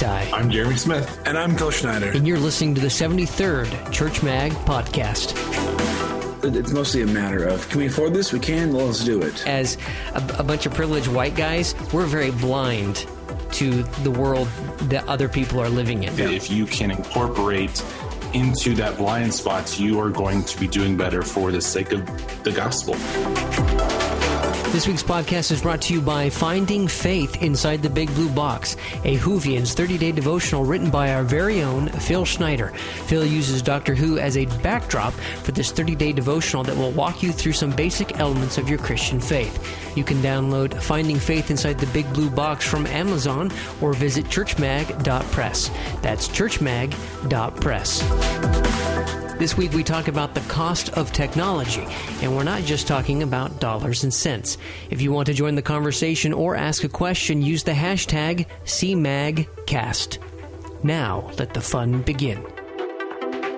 Ty. I'm Jeremy Smith. And I'm Phil Schneider. And you're listening to the 73rd Church Mag podcast. It's mostly a matter of can we afford this? We can, well, let's do it. As a, a bunch of privileged white guys, we're very blind to the world that other people are living in. If you can incorporate into that blind spot, you are going to be doing better for the sake of the gospel. This week's podcast is brought to you by Finding Faith Inside the Big Blue Box, a Whovians 30 day devotional written by our very own Phil Schneider. Phil uses Doctor Who as a backdrop for this 30 day devotional that will walk you through some basic elements of your Christian faith. You can download Finding Faith Inside the Big Blue Box from Amazon or visit churchmag.press. That's churchmag.press. This week we talk about the cost of technology, and we're not just talking about dollars and cents. If you want to join the conversation or ask a question, use the hashtag CMAGCast. Now, let the fun begin.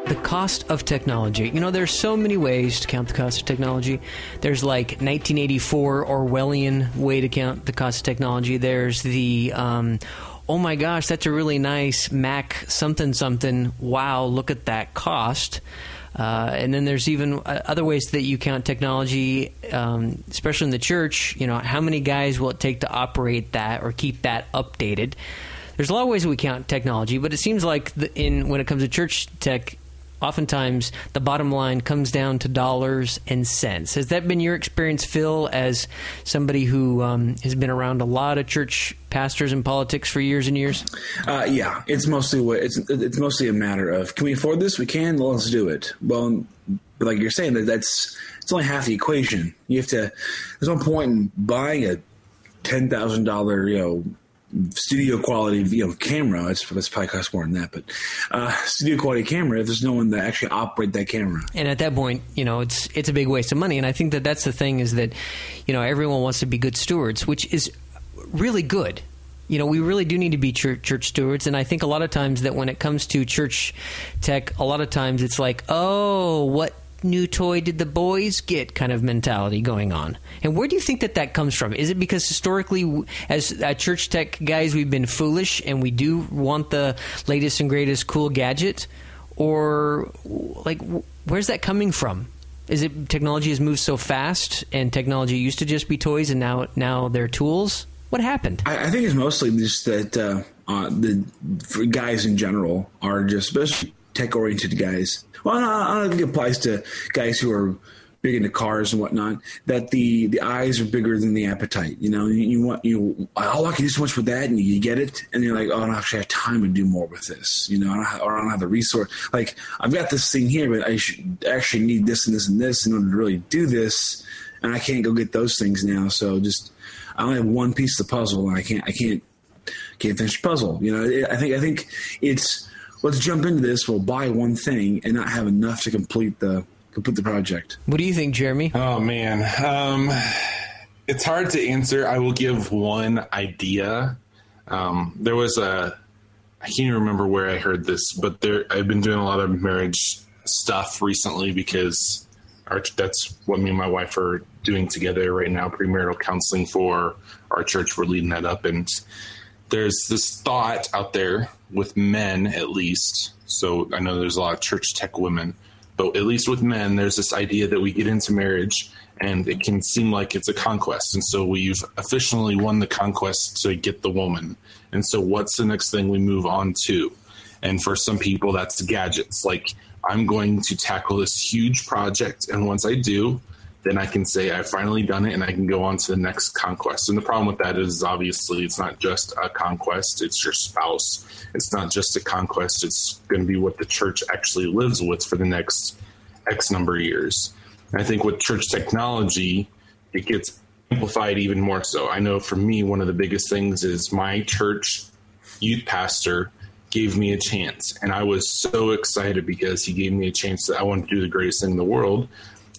The cost of technology. You know, there's so many ways to count the cost of technology. There's like 1984 Orwellian way to count the cost of technology. There's the um, oh my gosh, that's a really nice Mac something something. Wow, look at that cost. Uh, and then there's even uh, other ways that you count technology, um, especially in the church. You know, how many guys will it take to operate that or keep that updated? There's a lot of ways we count technology, but it seems like the, in when it comes to church tech, oftentimes the bottom line comes down to dollars and cents. Has that been your experience, Phil, as somebody who um, has been around a lot of church pastors and politics for years and years? Uh, yeah, it's mostly what it's it's mostly a matter of can we afford this? We can. Let's do it. Well, like you're saying, that that's it's only half the equation. You have to. There's no point in buying a ten thousand dollar you know studio quality you know camera. It's, it's probably cost more than that but uh, studio quality camera if there's no one to actually operate that camera. And at that point you know it's it's a big waste of money. And i think that that's the thing is that you know everyone wants to be good stewards which is really good. You know, we really do need to be church, church, stewards. And I think a lot of times that when it comes to church tech, a lot of times it's like, oh, what new toy did the boys get kind of mentality going on. And where do you think that that comes from? Is it because historically, as uh, church tech guys, we've been foolish and we do want the latest and greatest cool gadget? Or, like, where's that coming from? Is it technology has moved so fast and technology used to just be toys and now now they're tools? What happened? I, I think it's mostly just that uh, uh, the guys in general are just, especially tech oriented guys, well, I don't think it applies to guys who are big into cars and whatnot. That the the eyes are bigger than the appetite. You know, you, you want you oh I can do so much with that, and you get it, and you're like oh I don't actually have time to do more with this. You know, I don't have, or I don't have the resource. Like I've got this thing here, but I should actually need this and this and this in order to really do this, and I can't go get those things now. So just I only have one piece of the puzzle, and I can't I can't can't finish the puzzle. You know, I think I think it's let's jump into this. We'll buy one thing and not have enough to complete the complete the project. What do you think, Jeremy? Oh man, um, it's hard to answer. I will give one idea. Um, there was a I can't even remember where I heard this, but there I've been doing a lot of marriage stuff recently because our, that's what me and my wife are doing together right now, premarital counseling for our church. We're leading that up, and there's this thought out there with men at least. So I know there's a lot of church tech women, but at least with men, there's this idea that we get into marriage and it can seem like it's a conquest. And so we've officially won the conquest to get the woman. And so what's the next thing we move on to? And for some people, that's gadgets. Like, I'm going to tackle this huge project. And once I do, then I can say I've finally done it and I can go on to the next conquest. And the problem with that is obviously it's not just a conquest, it's your spouse. It's not just a conquest, it's going to be what the church actually lives with for the next X number of years. And I think with church technology, it gets amplified even more so. I know for me, one of the biggest things is my church youth pastor gave me a chance. And I was so excited because he gave me a chance that I wanted to do the greatest thing in the world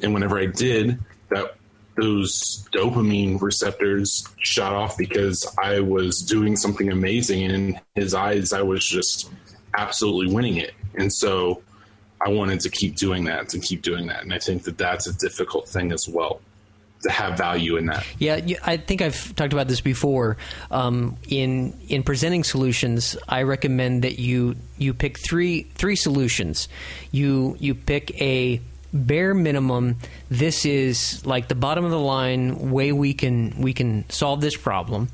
and whenever I did, that those dopamine receptors shot off because I was doing something amazing. And in his eyes, I was just absolutely winning it. And so I wanted to keep doing that and keep doing that. And I think that that's a difficult thing as well. to have value in that. Yeah, I think I've talked about this before. Um, in in presenting solutions, I recommend that you you pick three three solutions. You you pick a bare minimum. This is like the bottom of the line way we can we can solve this problem.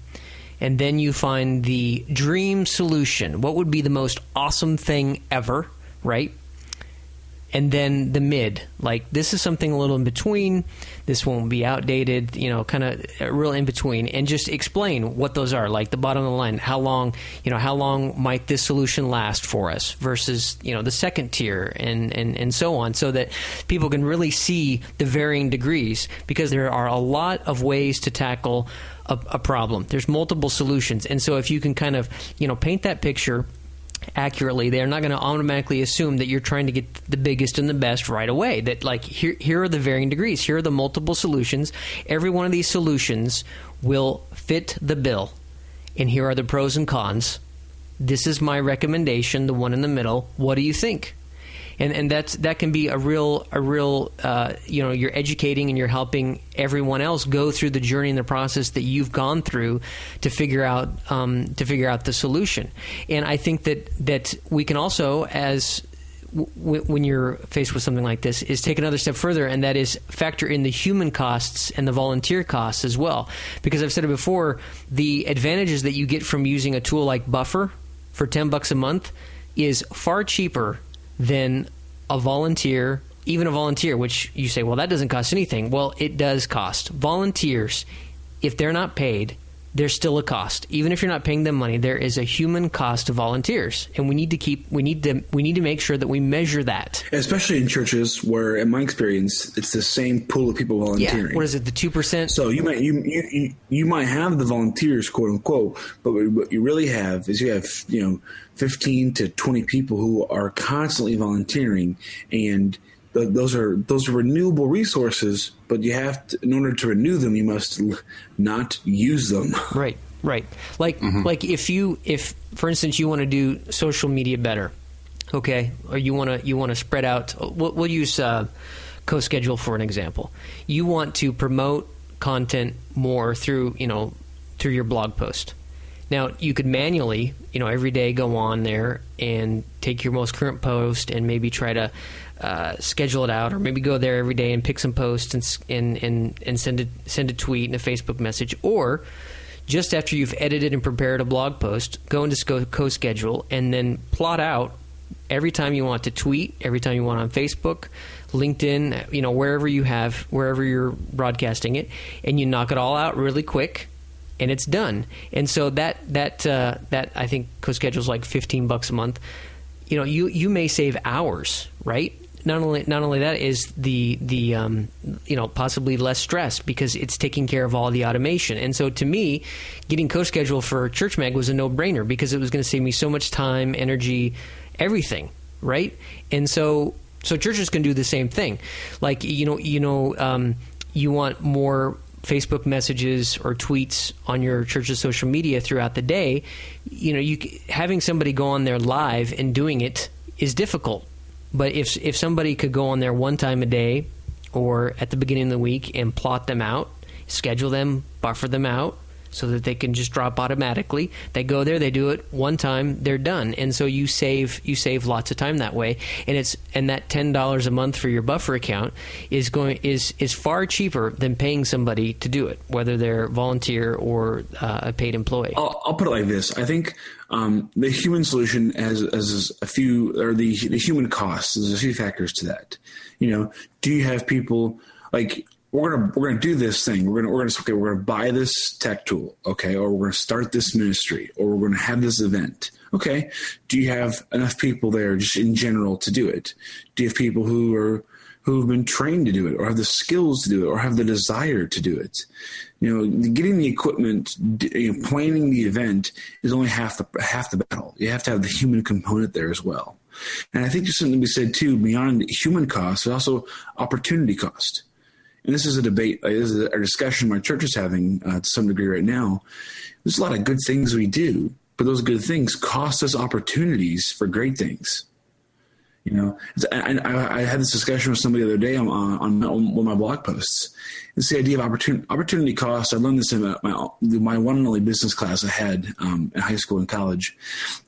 And then you find the dream solution. What would be the most awesome thing ever, right? And then the mid. Like this is something a little in between. This won't be outdated you know kind of uh, real in between. And just explain what those are like the bottom of the line. How long you know how long might this solution last for us versus you know the second tier and and and so on so that people can really see the varying degrees because there are a lot of ways to tackle a, a problem. There's multiple solutions. And so if you can kind of you know paint that picture accurately, they're not going to automatically assume that you're trying to get the biggest and the best right away. That like here here are the varying degrees. Here are the multiple solutions. Every one of these solutions will fit the bill. And here are the pros and cons. This is my recommendation, the one in the middle. What do you think? And and that's that can be a real a real uh, you know you're educating and you're helping everyone else go through the journey and the process that you've gone through to figure out um, to figure out the solution. And I think that that we can also as when you're faced with something like this is take another step further and that is factor in the human costs and the volunteer costs as well because i've said it before the advantages that you get from using a tool like buffer for 10 bucks a month is far cheaper than a volunteer, even a volunteer, which you say, well, that doesn't cost anything. Well, it does cost. Volunteers, if they're not paid, there's still a cost. Even if you're not paying them money, there is a human cost to volunteers, and we need to keep we need to we need to make sure that we measure that. Especially in churches where, in my experience, it's the same pool of people volunteering. Yeah. What is it? The two percent. So you might you, you you might have the volunteers, quote unquote, but what you really have is you have you know 15 to 20 people who are constantly volunteering and those are those are renewable resources but you have to, in order to renew them you must not use them. Right right. Like mm-hmm. like if you if for instance you want to do social media better okay? Or you want to you want to spread out we'll, we'll use uh, co-schedule for an example. You want to promote content more through you know through your blog post. Now, you could manually, you know, every day go on there and take your most current post and maybe try to uh, schedule it out, or maybe go there every day and pick some posts and and and, and send a send a tweet and a Facebook message, or just after you've edited and prepared a blog post, go into co-schedule and then plot out every time you want to tweet, every time you want on Facebook, LinkedIn, you know, wherever you have, wherever you're broadcasting it, and you knock it all out really quick and it's done. And so that that uh, that I think co-schedule is like fifteen bucks a month. You know, you you may save hours, right? Not only not only that is the the um, you know possibly less stress because it's taking care of all the automation. And so to me, getting co-schedule for Church Mag was a no brainer because it was going to save me so much time, energy, everything, right? And so so churches can do the same thing. Like you know you know um, you want more Facebook messages or tweets on your church's social media throughout the day, you know, you having somebody go on there live and doing it is difficult. But if if somebody could go on there one time a day or at the beginning of the week and plot them out, schedule them, buffer them out, so that they can just drop automatically. They go there, they do it one time, they're done, and so you save you save lots of time that way. And it's and that ten dollars a month for your buffer account is going is is far cheaper than paying somebody to do it, whether they're volunteer or uh, a paid employee. I'll, I'll, put it like this: I think um, the human solution has, has a few, or the the human costs. There's a few factors to that. You know, do you have people like we're gonna we're gonna do this thing. We're gonna we're gonna okay. We're gonna buy this tech tool, okay, or we're gonna start this ministry, or we're gonna have this event. Okay, do you have enough people there, just in general, to do it? Do you have people who are who have been trained to do it, or have the skills to do it, or have the desire to do it? You know, getting the equipment, you know, planning the event is only half the half the battle. You have to have the human component there as well. And I think there's something to be said too beyond human cost, there's also opportunity cost and this is a debate, uh, this is a discussion my church is having uh, to some degree right now. There's a lot of good things we do, but those good things cost us opportunities for great things. You know, I, I, I, had this discussion with somebody the other day on, on, on one of my blog posts. It's the idea of opportunity, opportunity cost. I learned this in my, my one and only business class I had um, in high school and college.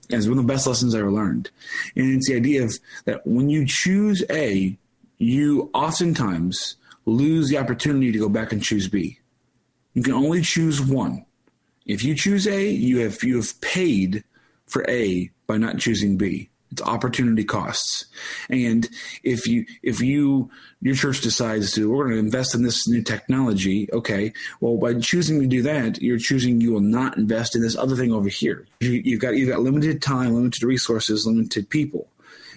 And it's one of the best lessons I ever learned. And it's the idea of that when you choose A, you oftentimes lose the opportunity to go back and choose B. You can only choose one. If you choose A, you have you have paid for A by not choosing B. It's opportunity costs. And if you if you your church decides to we're going to invest in this new technology, okay, well by choosing to do that, you're choosing you will not invest in this other thing over here. You, you've got you've got limited time, limited resources, limited people.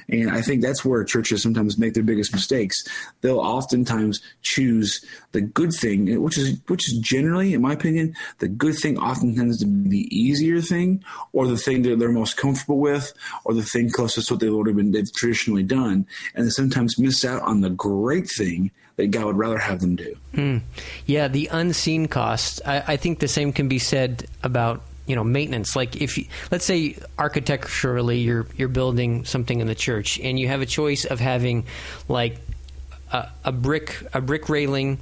And I think that's where churches sometimes make their biggest mistakes. They'll oftentimes choose the good thing, which is which is generally, in my opinion, the good thing often tends to be the easier thing, or the thing that they're most comfortable with, or the thing closest to what they've already been they've traditionally done, and they sometimes miss out on the great thing that God would rather have them do. Hmm. Yeah, the unseen costs. I, I think the same can be said about you know maintenance. Like if you, let's say architecturally you're you're building something in the church and you have a choice of having like a, a brick a brick railing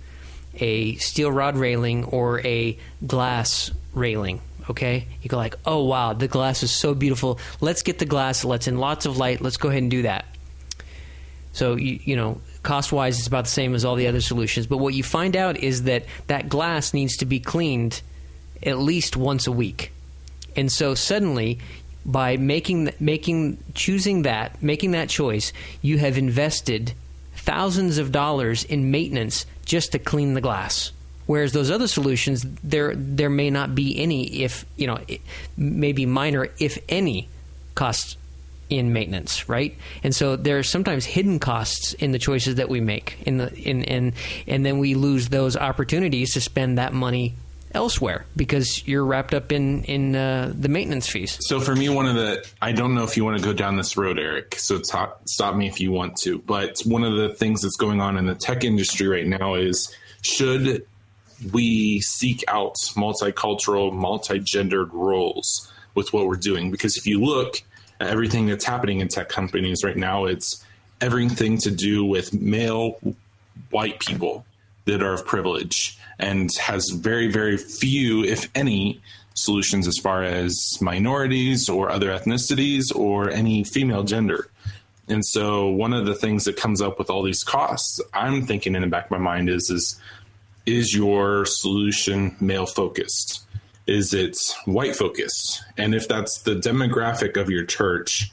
a steel rod railing or a glass railing okay? You go like oh wow the glass is so beautiful. Let's get the glass. Let's in lots of light let's go ahead and do that. So you, you know cost wise it's about the same as all the other solutions. But what you find out is that that glass needs to be cleaned at least once a week. And so suddenly, by making making choosing that, making that choice, you have invested thousands of dollars in maintenance just to clean the glass. Whereas those other solutions, there there may not be any, if you know, maybe minor, if any, costs in maintenance, right? And so there are sometimes hidden costs in the choices that we make, in the in and and then we lose those opportunities to spend that money elsewhere because you're wrapped up in in uh, the maintenance fees. So for me, one of the I don't know if you want to go down this road, Eric. So stop stop me if you want to. But one of the things that's going on in the tech industry right now is should we seek out multicultural, multi-gendered roles with what we're doing? Because if you look at everything that's happening in tech companies right now, it's everything to do with male white people that are of privilege and has very, very few, if any, solutions as far as minorities or other ethnicities or any female gender. And so one of the things that comes up with all these costs, I'm thinking in the back of my mind is is is your solution male focused? Is it white focused? And if that's the demographic of your church,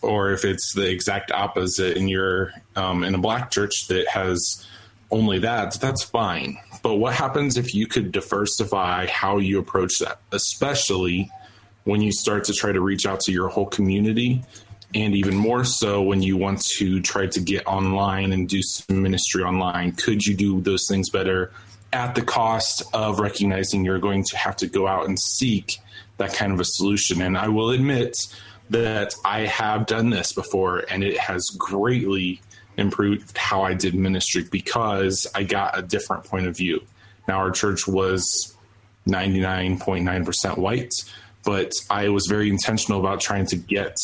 or if it's the exact opposite in your um, in a black church that has only that, that's fine. But what happens if you could diversify how you approach that, especially when you start to try to reach out to your whole community? And even more so when you want to try to get online and do some ministry online. Could you do those things better at the cost of recognizing you're going to have to go out and seek that kind of a solution? And I will admit that I have done this before and it has greatly improved how I did ministry because I got a different point of view. Now, our church was 99.9% white, but I was very intentional about trying to get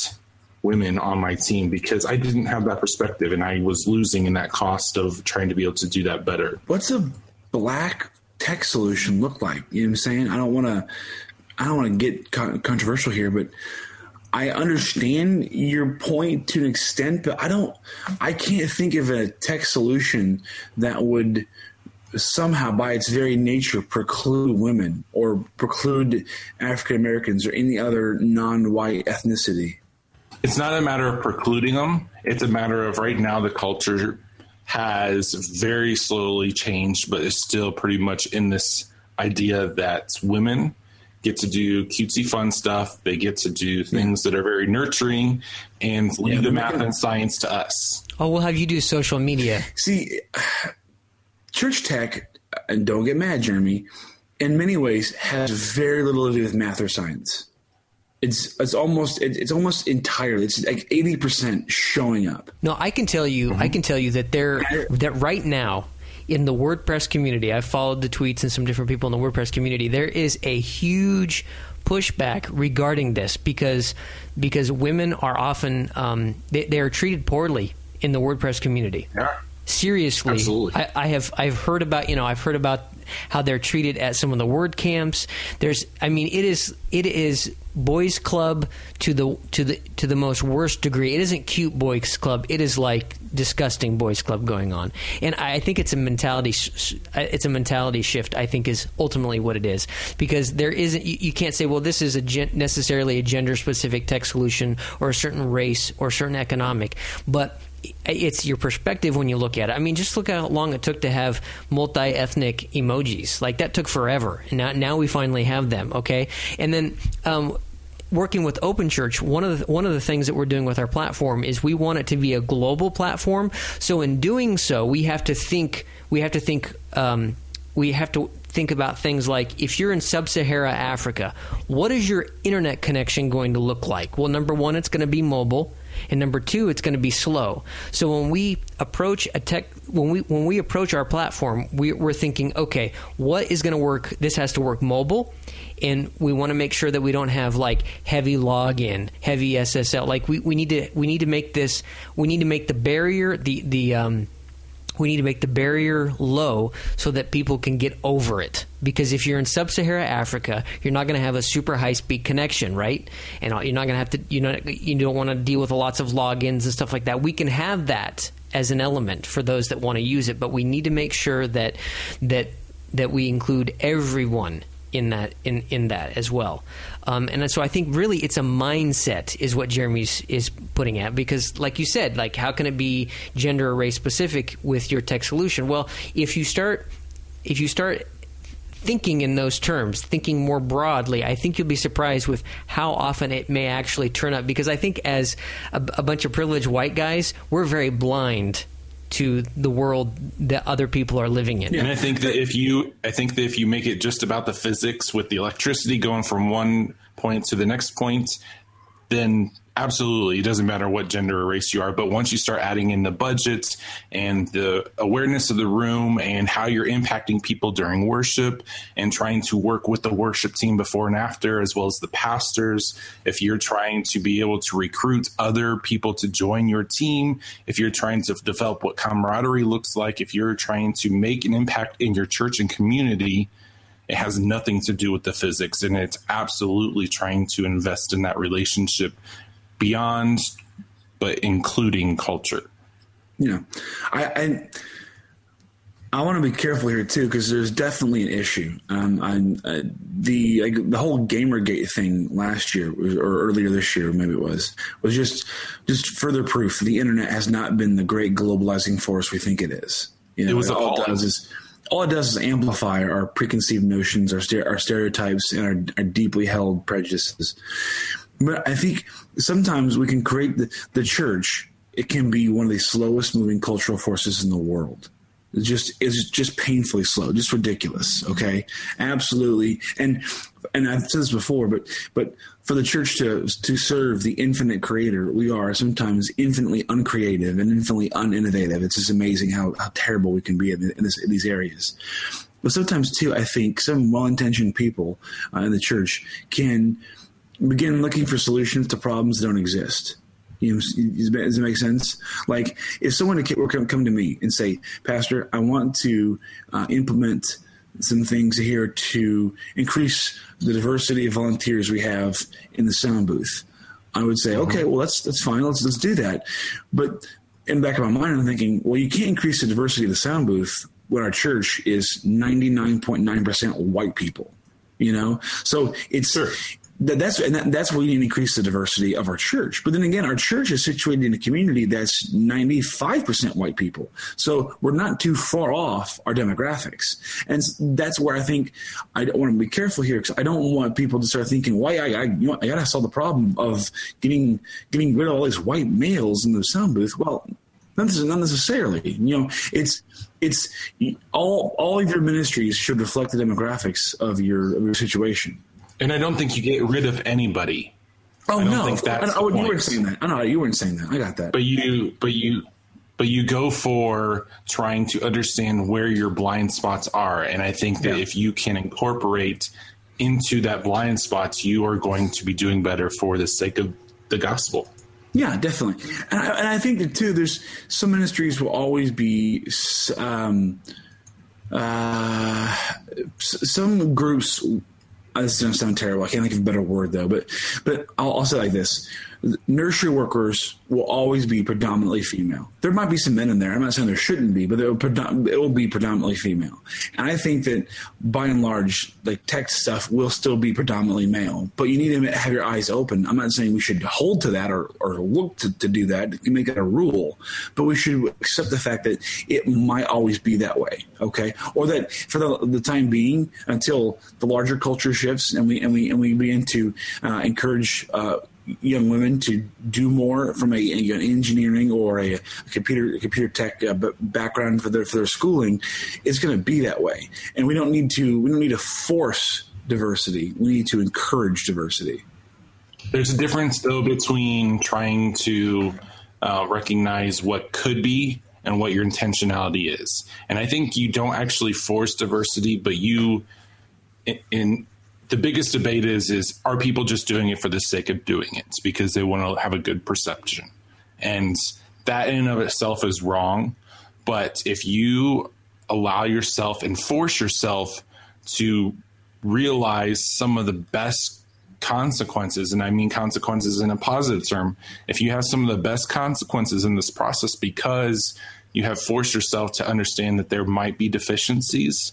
women on my team because I didn't have that perspective and I was losing in that cost of trying to be able to do that better. What's a black tech solution look like? You know what I'm saying? I don't want to I don't want to get controversial here, but I understand your point to an extent, but I don't. I can't think of a tech solution that would somehow, by its very nature, preclude women or preclude African Americans or any other non-white ethnicity. It's not a matter of precluding them. It's a matter of right now the culture has very slowly changed, but is still pretty much in this idea that women get to do cutesy fun stuff. They get to do things that are very nurturing and leave yeah, the math and science to us. Oh, we'll have you do social media. See, church tech, and don't get mad, Jeremy, in many ways has very little to do with math or science. It's it's almost it's almost entirely it's like eighty percent showing up. No, I can tell you, mm-hmm. I can tell you that there that right now in the WordPress community, I've followed the tweets and some different people in the WordPress community. There is a huge pushback regarding this because because women are often um, they, they are treated poorly in the WordPress community. Yeah. Seriously, Absolutely. I, I have I've heard about you know I've heard about how they're treated at some of the WordCamps. There's I mean it is it is boys club to the to the to the most worst degree. It isn't cute boys club. It is like disgusting boys club going on. And I think it's a mentality uh, it's a mentality shift. I think is ultimately what it is because there isn't you, you can't say well this is a gen- necessarily a gender specific tech solution or a certain race or certain economic, but it's your perspective when you look at it. I mean, just look how long it took to have multi-ethnic emojis. Like that took forever, and now now we finally have them. Okay, and then. Um, working with Open Church, one of the, one of the things that we're doing with our platform is we want it to be a global platform. So in doing so, we have to think we have to think um, we have to think about things like if you're in sub-Sahara Africa, what is your internet connection going to look like? Well, number one, it's going to be mobile and number two it's going to be slow. So when we approach a tech when we when we approach our platform we, we're thinking okay what is going to work? This has to work mobile and we want to make sure that we don't have like heavy login heavy ssl like we, we need to we need to make this we need to make the barrier the the um we need to make the barrier low so that people can get over it. Because if you're in sub-Saharan Africa, you're not going to have a super high-speed connection, right? And you're not going to have to, you know, you don't want to deal with lots of logins and stuff like that. We can have that as an element for those that want to use it, but we need to make sure that that that we include everyone in that in, in that as well. Um, and so I think really it's a mindset is what Jeremy's is putting at because like you said, like how can it be gender or race specific with your tech solution? Well, if you start if you start thinking in those terms, thinking more broadly, I think you'll be surprised with how often it may actually turn up. Because I think as a, a bunch of privileged white guys, we're very blind to the world that other people are living in. And I think that if you, I think that if you make it just about the physics with the electricity going from one point to the next point, then absolutely. It doesn't matter what gender or race you are but once you start adding in the budgets and the awareness of the room and how you're impacting people during worship and trying to work with the worship team before and after as well as the pastors if you're trying to be able to recruit other people to join your team if you're trying to develop what camaraderie looks like if you're trying to make an impact in your church and community it has nothing to do with the physics. And it's absolutely trying to invest in that relationship beyond but including culture Yeah, I I, I want to be careful here too because there's definitely an issue. Um, I'm, uh, the like, the whole GamerGate thing last year or earlier this year, maybe it was, was just just further proof the internet has not been the great globalizing force we think it is. You know, It was all it does is all it does is amplify our preconceived notions, our our stereotypes, and our, our deeply held prejudices. But I think sometimes we can create the, the church. It can be one of the slowest moving cultural forces in the world. It's just it's just painfully slow, just ridiculous. Okay, absolutely. And and I've said this before, but but for the church to to serve the infinite Creator, we are sometimes infinitely uncreative and infinitely uninnovative. It's just amazing how, how terrible we can be in, this, in these areas. But sometimes too, I think some well-intentioned people uh, in the church can begin looking for solutions to problems that don't exist. You know, does it make sense? Like if someone were to come to me and say, "Pastor, I want to uh, implement some things here to increase the diversity of volunteers we have in the sound booth," I would say, "Okay, well that's that's fine. Let's let's do that." But in the back of my mind, I'm thinking, well, you can't increase the diversity of the sound booth when our church is 99.9% white people. You know, so it's Sure. That, that's and that, that's where we need to increase the diversity of our church. But then again, our church is situated in a community that's 95% white people. So we're not too far off our demographics. And that's where I think I want to be careful here because I don't want people to start thinking, why I, I, you know, I got to solve the problem of getting, getting rid of all these white males in the sound booth. Well, not necessarily. You know, it's it's all all of your ministries should reflect the demographics of your of your situation. And i don't think you get rid of anybody Oh I don't no! think that's I, I, the you weren't saying that. I know you weren't saying that. I got that. but you but you but you go for trying to understand where your blind spots are and i think that Yeah. if you can incorporate into that blind spots, you are going to be doing better for the sake of the gospel. Yeah, definitely. And I, and I think that too, there's some ministries will always be, um, uh, some groups. This is to sound terrible. I can't think of a better word though, but but I'll, I'll say like this: nursery workers will always be predominantly female. There might be some men in there. I'm not saying there shouldn't be, but it will, be predominantly female. And I think that by and large, like tech stuff will still be predominantly male. But you need to have your eyes open. I'm not saying we should hold to that or, or look to, to do that, to make it a rule. But we should accept the fact that it might always be that way. Okay, or that for the, the time being, until the larger culture shifts and we and we and we begin to uh, encourage. Uh, young women to do more from a, an engineering or a, computer computer tech uh, background for their for their schooling, it's going to be that way. And we don't need to we don't need to force diversity. We need to encourage diversity. There's a difference though between trying to uh, recognize what could be and what your intentionality is. And I think you don't actually force diversity, but you in the biggest debate is is are people just doing it for the sake of doing it? Because they want to have a good perception. And that in and of itself is wrong but if you allow yourself and force yourself to realize some of the best consequences and i mean consequences in a positive term if you have some of the best consequences in this process because you have forced yourself to understand that there might be deficiencies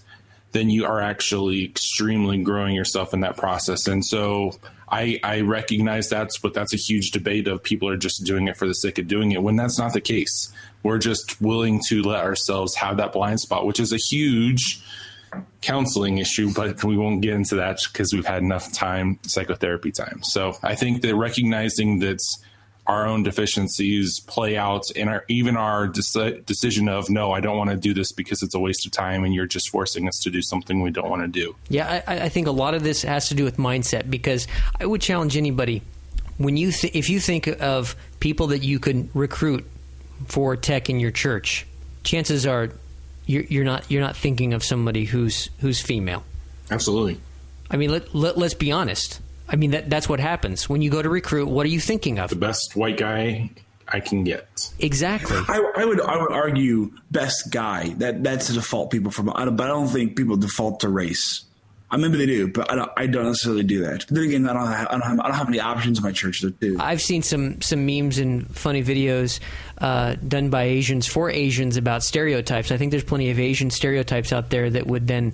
then you are actually extremely growing yourself in that process. And so I, I recognize that's but that's a huge debate of people are just doing it for the sake of doing it when that's not the case. We're just willing to let ourselves have that blind spot, which is a huge counseling issue, but we won't get into that because we've had enough time, psychotherapy time. So I think that recognizing that our own deficiencies play out in our even our deci- decision of no i don't want to do this because it's a waste of time and you're just forcing us to do something we don't want to do. Yeah i, I think a lot of this has to do with mindset because i would challenge anybody. When you th- if you think of people that you could recruit for tech in your church chances are you're, you're not you're not thinking of somebody who's who's female. Absolutely. I mean let, let, let's be honest I mean, that, that's what happens. When you go to recruit, what are you thinking of? The best white guy I can get. Exactly. I, I, would I would argue best guy. That that's the default people from. But I don't think people default to race. I maybe they do, but I don't, I don't necessarily do that. But then again, I don't, have, I don't, have, I don't have any options in my church to do. I've seen some some memes and funny videos uh, done by Asians for Asians about stereotypes. I think there's plenty of Asian stereotypes out there that would then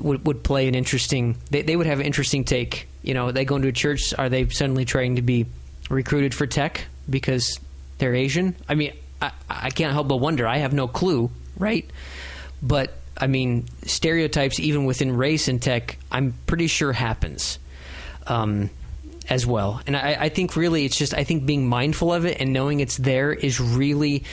would, would play an interesting. They, they would have an interesting take. You know, they go into a church. Are they suddenly trying to be recruited for tech because they're Asian? I mean, I, I can't help but wonder. I have no clue, right? But I mean, stereotypes even within race and tech, I'm pretty sure happens um, as well. And I, I, think really, it's just I think being mindful of it and knowing it's there is really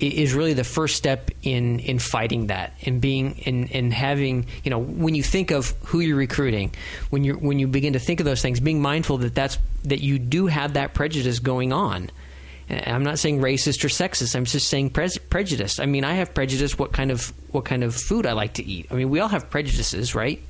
is really the first step in in fighting that and being in in having you know when you think of who you're recruiting when you when you begin to think of those things being mindful that that's that you do have that prejudice going on I'm not saying racist or sexist. I'm just saying pre- prejudice. I mean, I have prejudice what kind of what kind of food I like to eat. I mean, we all have prejudices, right?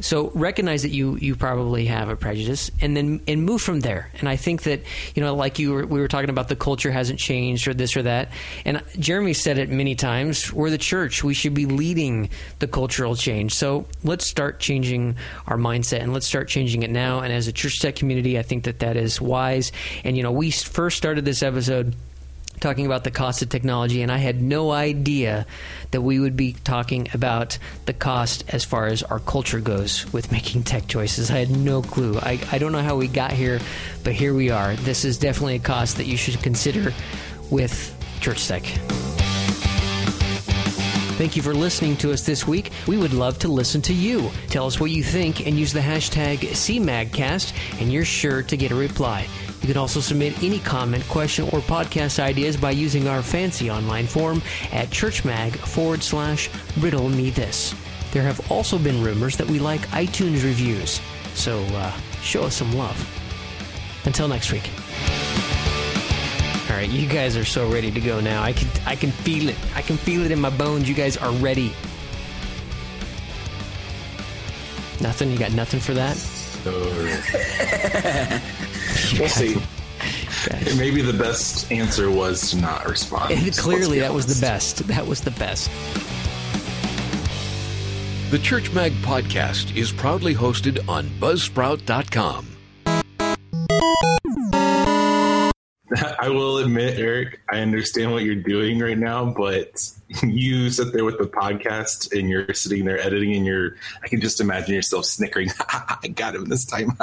So recognize that you you probably have a prejudice, and then and move from there. And I think that you know, like you were, we were talking about, the culture hasn't changed or this or that. And Jeremy said it many times. We're the church. We should be leading the cultural change. So let's start changing our mindset, and let's start changing it now. And as a church tech community, I think that that is wise. And you know, we first started this episode talking about the cost of technology, and I had no idea that we would be talking about the cost as far as our culture goes with making tech choices. I had no clue. I, I don't know how we got here, but here we are. This is definitely a cost that you should consider with Church Tech. Thank you for listening to us this week. We would love to listen to you. Tell us what you think and use the hashtag CMAGcast, and you're sure to get a reply. You can also submit any comment, question, or podcast ideas by using our fancy online form at churchmag forward slash riddle me this. There have also been rumors that we like iTunes reviews, so uh, show us some love. Until next week. All right, you guys are so ready to go now. I can I can feel it. I can feel it in my bones. You guys are ready. Nothing. You got nothing for that. we'll see. Maybe the best answer was to not respond. And clearly, that was the best. That was the best. The Church Mag podcast is proudly hosted on Buzzsprout.com. I will admit, Eric, I understand what you're doing right now, but you sit there with the podcast and you're sitting there editing, and you're, I can just imagine yourself snickering. I got him this time.